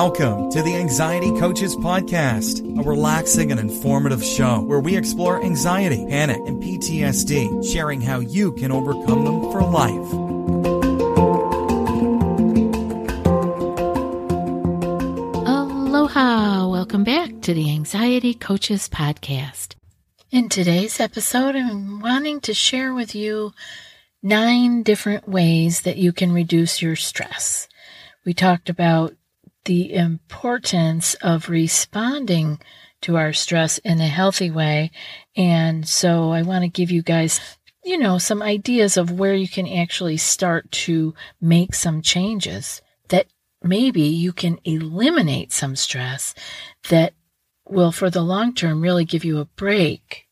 Welcome to the Anxiety Coaches Podcast, a relaxing and informative show where we explore anxiety, panic, and PTSD, sharing how you can overcome them for life. Aloha! Welcome back to the Anxiety Coaches Podcast. In today's episode, I'm wanting to share with you nine different ways that you can reduce your stress. We talked about the importance of responding to our stress in a healthy way. And so I want to give you guys, you know, some ideas of where you can actually start to make some changes that maybe you can eliminate some stress that will, for the long term, really give you a break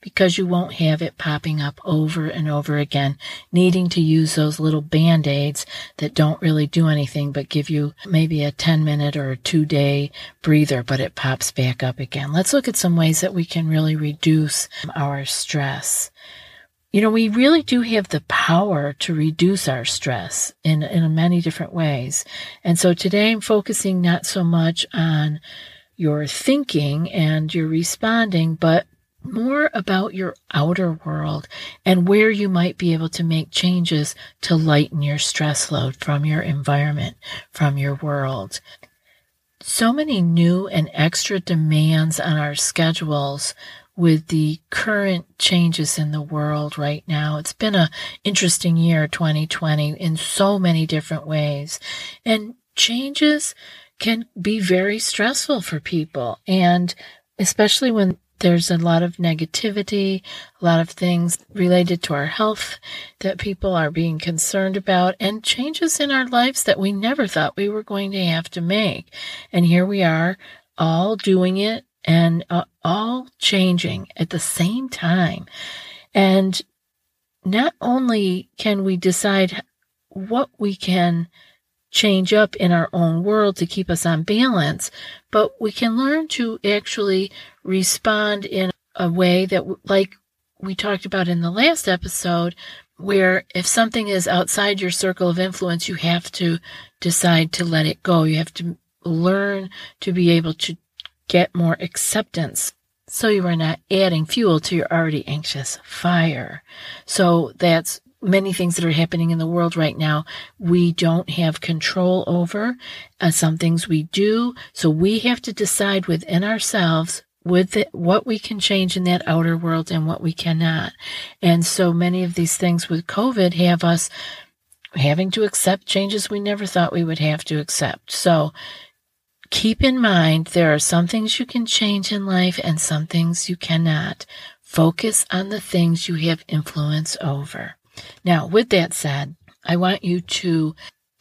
because you won't have it popping up over and over again, needing to use those little band aids that don't really do anything but give you maybe a 10 minute or a two day breather, but it pops back up again. Let's look at some ways that we can really reduce our stress. You know, we really do have the power to reduce our stress in, in many different ways. And so today I'm focusing not so much on your thinking and your responding, but more about your outer world and where you might be able to make changes to lighten your stress load from your environment, from your world. So many new and extra demands on our schedules with the current changes in the world right now. It's been a interesting year 2020 in so many different ways. And changes can be very stressful for people and especially when there's a lot of negativity, a lot of things related to our health that people are being concerned about, and changes in our lives that we never thought we were going to have to make. And here we are, all doing it and uh, all changing at the same time. And not only can we decide what we can change up in our own world to keep us on balance, but we can learn to actually respond in a way that, like we talked about in the last episode, where if something is outside your circle of influence, you have to decide to let it go. You have to learn to be able to get more acceptance so you are not adding fuel to your already anxious fire. So that's many things that are happening in the world right now we don't have control over. Uh, some things we do. So we have to decide within ourselves with it, what we can change in that outer world and what we cannot. And so many of these things with COVID have us having to accept changes we never thought we would have to accept. So keep in mind there are some things you can change in life and some things you cannot. Focus on the things you have influence over. Now, with that said, I want you to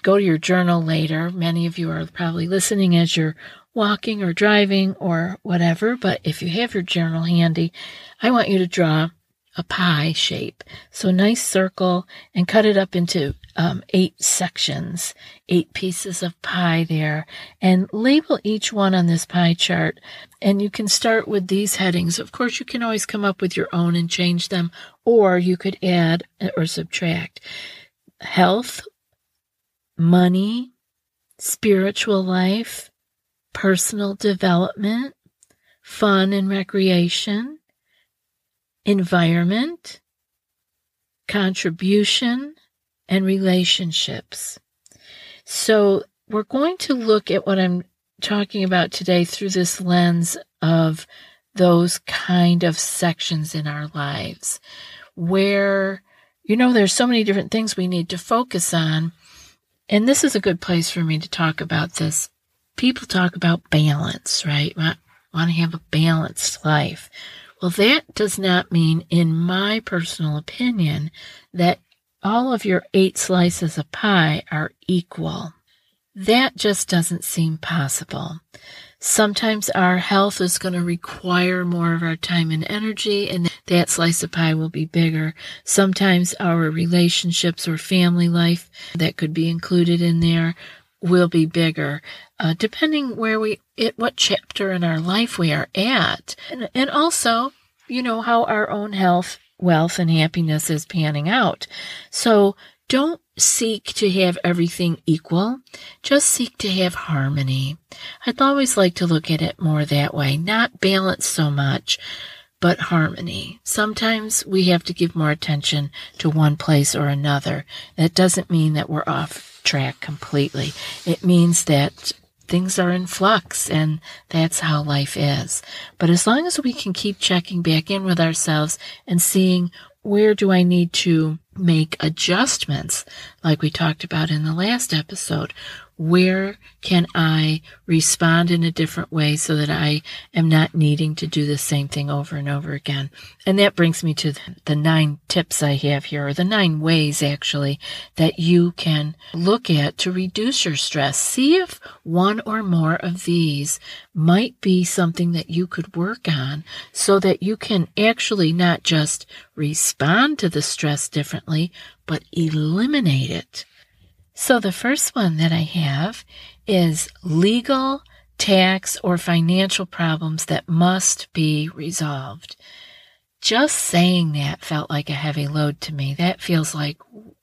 go to your journal later. Many of you are probably listening as you're walking or driving or whatever, but if you have your journal handy, I want you to draw a pie shape. So nice circle and cut it up into um, eight sections, eight pieces of pie there, and label each one on this pie chart. And you can start with these headings. Of course, you can always come up with your own and change them, or you could add or subtract health, money, spiritual life, personal development, fun and recreation, environment, contribution, and relationships. So we're going to look at what I'm talking about today through this lens of those kind of sections in our lives where, you know, there's so many different things we need to focus on. And this is a good place for me to talk about this. People talk about balance, right? Want, want to have a balanced life. Well, that does not mean, in my personal opinion, that all of your eight slices of pie are equal. That just doesn't seem possible. Sometimes our health is going to require more of our time and energy, and that slice of pie will be bigger. Sometimes our relationships or family life that could be included in there will be bigger, uh, depending where we, at what chapter in our life we are at, and, and also, you know, how our own health, wealth, and happiness is panning out. So don't seek to have everything equal. Just seek to have harmony. I'd always like to look at it more that way, not balance so much, but harmony. Sometimes we have to give more attention to one place or another. That doesn't mean that we're off track completely. It means that things are in flux and that's how life is. But as long as we can keep checking back in with ourselves and seeing where do I need to make adjustments, like we talked about in the last episode? Where can I respond in a different way so that I am not needing to do the same thing over and over again? And that brings me to the nine tips I have here, or the nine ways actually that you can look at to reduce your stress. See if one or more of these might be something that you could work on so that you can actually not just respond to the stress differently, but eliminate it. So the first one that I have is legal, tax, or financial problems that must be resolved. Just saying that felt like a heavy load to me. That feels like,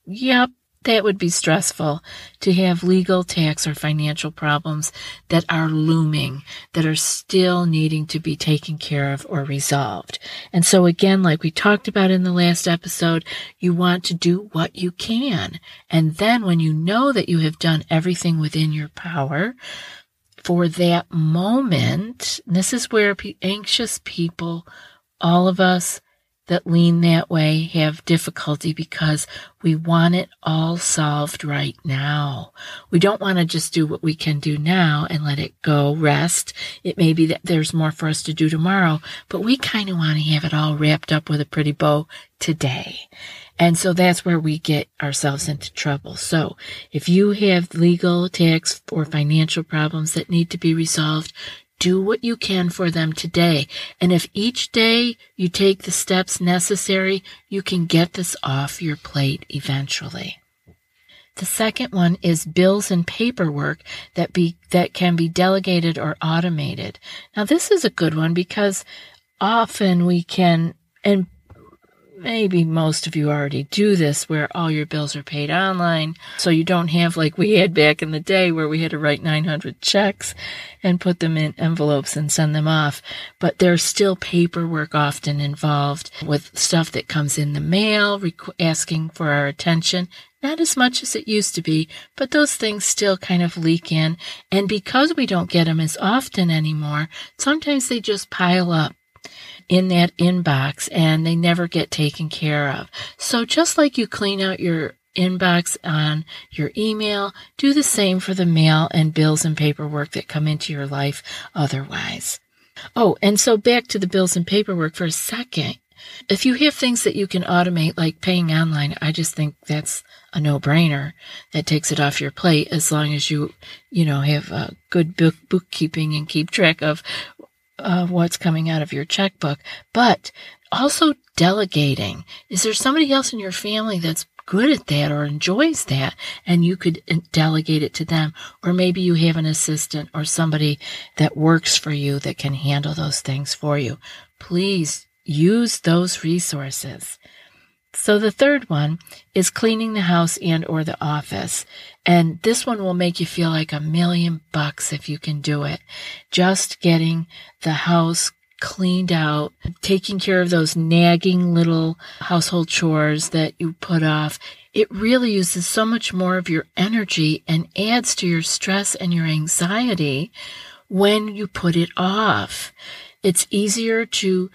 yep, that would be stressful to have legal, tax, or financial problems that are looming, that are still needing to be taken care of or resolved. And so again, like we talked about in the last episode, you want to do what you can. And then when you know that you have done everything within your power, for that moment, this is where anxious people, all of us, that lean that way have difficulty because we want it all solved right now. We don't want to just do what we can do now and let it go rest. It may be that there's more for us to do tomorrow, but we kind of want to have it all wrapped up with a pretty bow today. And so that's where we get ourselves into trouble. So if you have legal, tax, or financial problems that need to be resolved, do what you can for them today. And if each day you take the steps necessary, you can get this off your plate eventually. The second one is bills and paperwork that be that can be delegated or automated. Now this is a good one because often we can and maybe most of you already do this where all your bills are paid online. So you don't have like we had back in the day where we had to write 900 checks and put them in envelopes and send them off. But there's still paperwork often involved with stuff that comes in the mail asking for our attention. Not as much as it used to be, but those things still kind of leak in. And because we don't get them as often anymore, sometimes they just pile up in that inbox and they never get taken care of. So just like you clean out your inbox on your email, do the same for the mail and bills and paperwork that come into your life otherwise. Oh, and so back to the bills and paperwork for a second. If you have things that you can automate, like paying online, I just think that's a no-brainer. That takes it off your plate as long as you, you know, have a good book bookkeeping and keep track of of what's coming out of your checkbook, but also delegating. Is there somebody else in your family that's good at that or enjoys that and you could uh, delegate it to them? Or maybe you have an assistant or somebody that works for you that can handle those things for you. Please use those resources. So the third one is cleaning the house and or the office. And this one will make you feel like a million bucks if you can do it. Just getting the house cleaned out, taking care of those nagging little household chores that you put off. It really uses so much more of your energy and adds to your stress and your anxiety when you put it off. It's easier to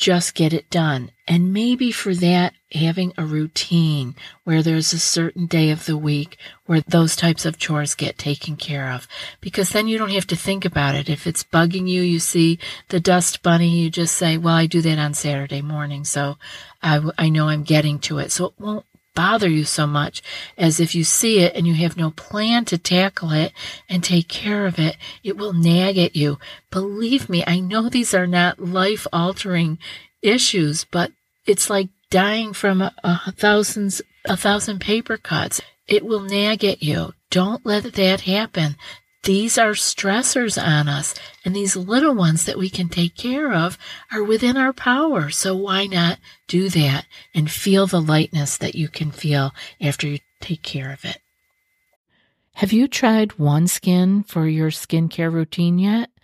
just get it done. And maybe for that, having a routine where there's a certain day of the week where those types of chores get taken care of. Because then you don't have to think about it. If it's bugging you, you see the dust bunny, you just say, well, I do that on Saturday morning. So I, I know I'm getting to it. So it won't bother you so much as if you see it and you have no plan to tackle it and take care of it, it will nag at you. Believe me, I know these are not life altering issues, but it's like dying from a, a thousands, a thousand paper cuts. It will nag at you. Don't let that happen. These are stressors on us, and these little ones that we can take care of are within our power. So why not do that and feel the lightness that you can feel after you take care of it? Have you tried OneSkin for your skincare routine yet?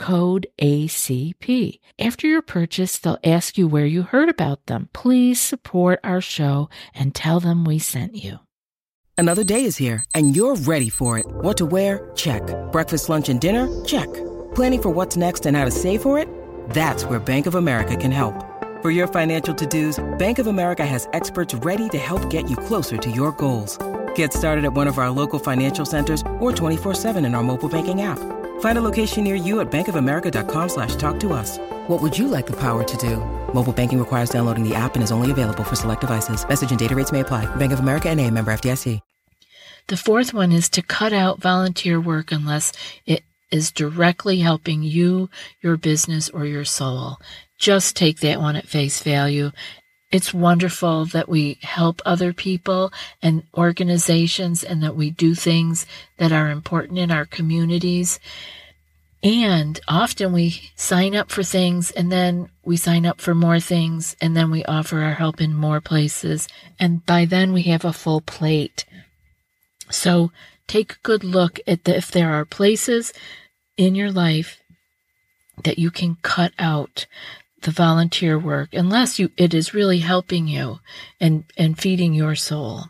code ACP. After your purchase, they'll ask you where you heard about them. Please support our show and tell them we sent you. Another day is here and you're ready for it. What to wear? Check. Breakfast, lunch, and dinner? Check. Planning for what's next and how to save for it? That's where Bank of America can help. For your financial to-dos, Bank of America has experts ready to help get you closer to your goals. Get started at one of our local financial centers or 24-7 in our mobile banking app. Find a location near you at bankofamerica.com slash talk to us. What would you like the power to do? Mobile banking requires downloading the app and is only available for select devices. Message and data rates may apply. Bank of America and a member FDIC. The fourth one is to cut out volunteer work unless it is directly helping you, your business, or your soul. Just take that one at face value it's wonderful that we help other people and organizations and that we do things that are important in our communities. And often we sign up for things and then we sign up for more things and then we offer our help in more places. And by then we have a full plate. So take a good look at the, if there are places in your life that you can cut out the volunteer work unless you it is really helping you and and feeding your soul.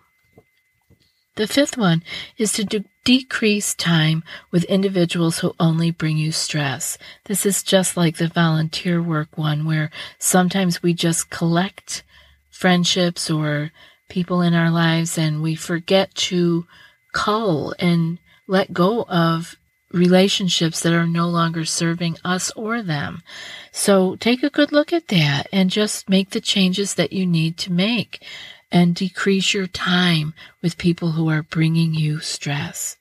The fifth one is to de- decrease time with individuals who only bring you stress. This is just like the volunteer work one where sometimes we just collect friendships or people in our lives and we forget to cull and let go of relationships that are no longer serving us or them. So take a good look at that and just make the changes that you need to make and decrease your time with people who are bringing you stress.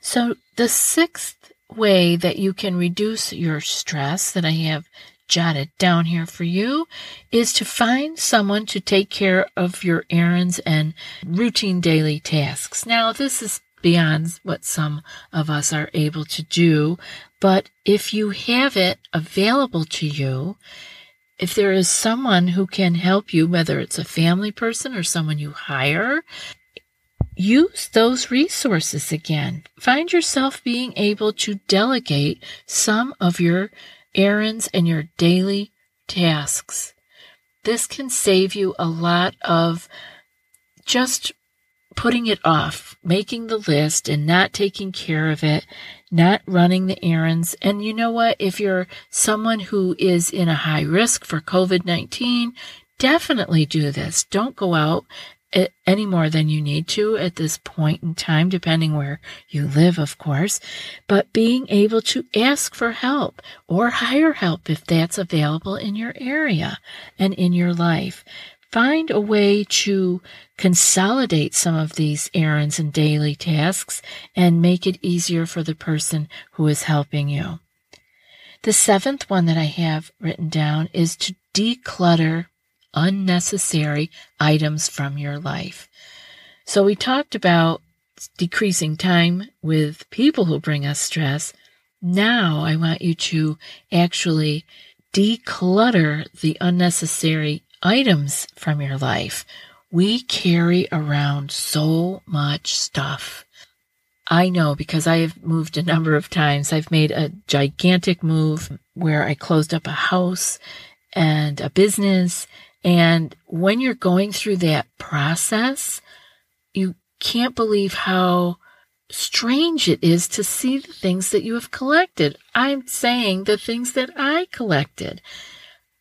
So the sixth way that you can reduce your stress that I have jotted down here for you is to find someone to take care of your errands and routine daily tasks. Now, this is beyond what some of us are able to do. But if you have it available to you, if there is someone who can help you, whether it's a family person or someone you hire, use those resources again. Find yourself being able to delegate some of your errands and your daily tasks. This can save you a lot of just putting it off, making the list and not taking care of it, not running the errands. And you know what? If you're someone who is in a high risk for COVID 19, definitely do this. Don't go out any more than you need to at this point in time, depending where you live, of course. But being able to ask for help or hire help if that's available in your area and in your life. Find a way to consolidate some of these errands and daily tasks and make it easier for the person who is helping you. The seventh one that I have written down is to declutter unnecessary items from your life. So we talked about decreasing time with people who bring us stress. Now I want you to actually declutter the unnecessary items from your life. We carry around so much stuff. I know because I have moved a number of times. I've made a gigantic move where I closed up a house and a business and when you're going through that process, you can't believe how strange it is to see the things that you have collected. I'm saying the things that I collected.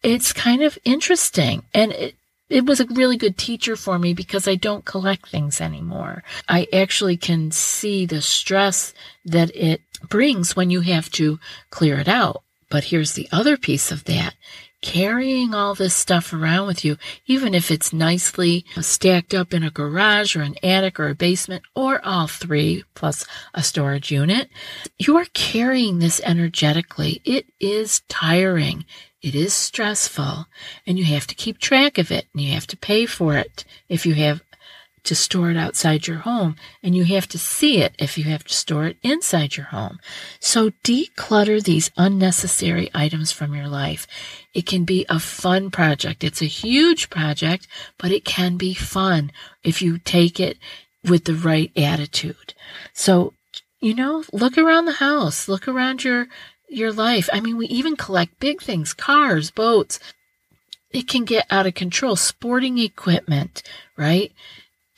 It's kind of interesting. And it, it was a really good teacher for me because I don't collect things anymore. I actually can see the stress that it brings when you have to clear it out. But here's the other piece of that carrying all this stuff around with you, even if it's nicely stacked up in a garage or an attic or a basement or all three plus a storage unit, you are carrying this energetically. It is tiring. It is stressful and you have to keep track of it and you have to pay for it if you have to store it outside your home, and you have to see it if you have to store it inside your home. So declutter these unnecessary items from your life. It can be a fun project. It's a huge project, but it can be fun if you take it with the right attitude. So, you know, look around the house, look around your your life. I mean, we even collect big things, cars, boats. It can get out of control. Sporting equipment, right?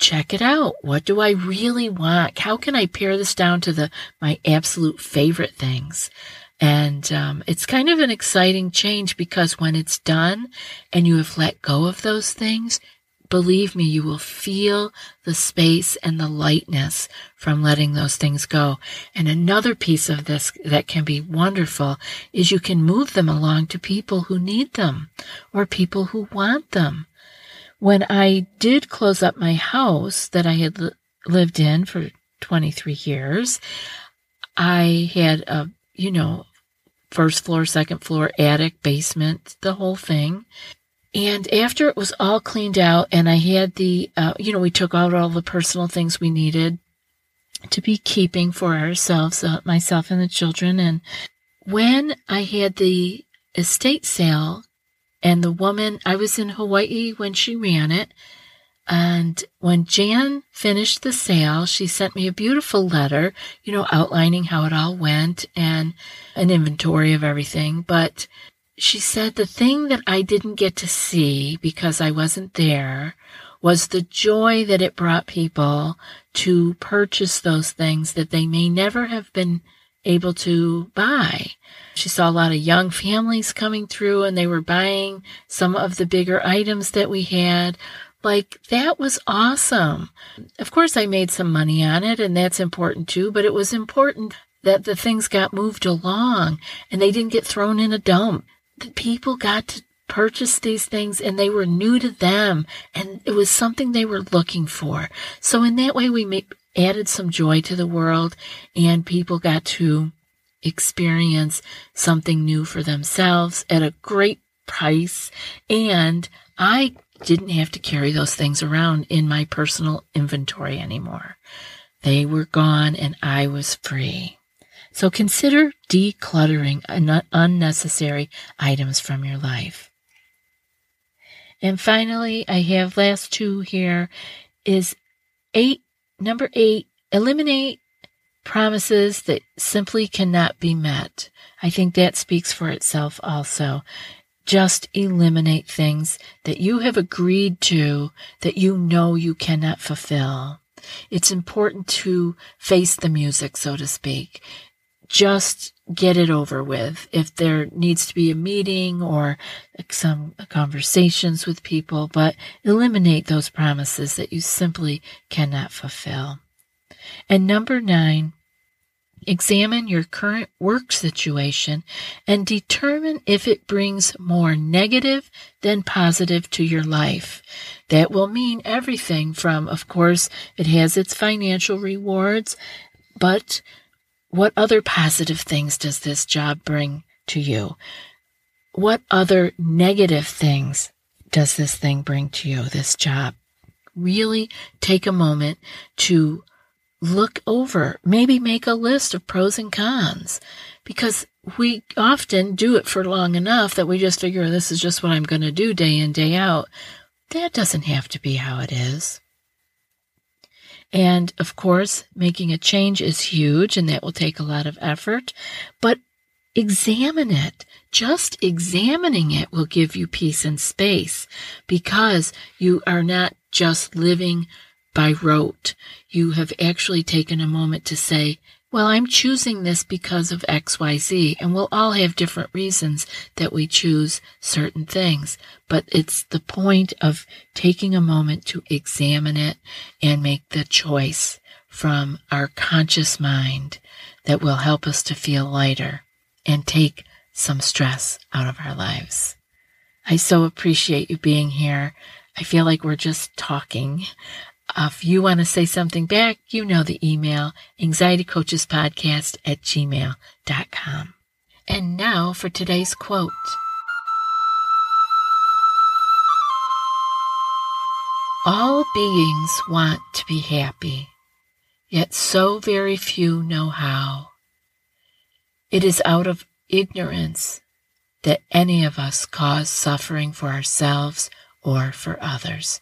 Check it out. What do I really want? How can I pare this down to the my absolute favorite things? And um, it's kind of an exciting change because when it's done and you have let go of those things, believe me, you will feel the space and the lightness from letting those things go. And another piece of this that can be wonderful is you can move them along to people who need them or people who want them when I did close up my house that I had li- lived in for 23 years, I had a, you know, first floor, second floor, attic, basement, the whole thing. And after it was all cleaned out and I had the, uh, you know, we took out all the personal things we needed to be keeping for ourselves, uh, myself and the children. And when I had the estate sale and the woman, I was in Hawaii when she ran it. And when Jan finished the sale, she sent me a beautiful letter, you know, outlining how it all went and an inventory of everything. But she said the thing that I didn't get to see because I wasn't there was the joy that it brought people to purchase those things that they may never have been able to buy. She saw a lot of young families coming through and they were buying some of the bigger items that we had. Like, that was awesome. Of course, I made some money on it and that's important too, but it was important that the things got moved along and they didn't get thrown in a dump. The people got to purchase these things and they were new to them and it was something they were looking for. So in that way, we make, added some joy to the world and people got to experience something new for themselves at a great price. And I didn't have to carry those things around in my personal inventory anymore. They were gone and I was free. So consider decluttering unnecessary items from your life. And finally, I have last two here is eight number eight, eliminate promises that simply cannot be met. I think that speaks for itself also. Just eliminate things that you have agreed to that you know you cannot fulfill. It's important to face the music, so to speak. Just get it over with. If there needs to be a meeting or some conversations with people, but eliminate those promises that you simply cannot fulfill. And number nine, examine your current work situation and determine if it brings more negative than positive to your life. That will mean everything from, of course, it has its financial rewards, but what other positive things does this job bring to you? What other negative things does this thing bring to you, this job? Really take a moment to look over, maybe make a list of pros and cons because we often do it for long enough that we just figure this is just what I'm going to do day in, day out. That doesn't have to be how it is. And of course, making a change is huge and that will take a lot of effort, but examine it. Just examining it will give you peace and space because you are not just living by rote. You have actually taken a moment to say, well, I'm choosing this because of XYZ, and we'll all have different reasons that we choose certain things. But it's the point of taking a moment to examine it and make the choice from our conscious mind that will help us to feel lighter and take some stress out of our lives. I so appreciate you being here. I feel like we're just talking. Uh, if you want to say something back, you know the email anxietycoachespodcast at gmail.com. And now for today's quote. All beings want to be happy, yet so very few know how. It is out of ignorance that any of us cause suffering for ourselves or for others.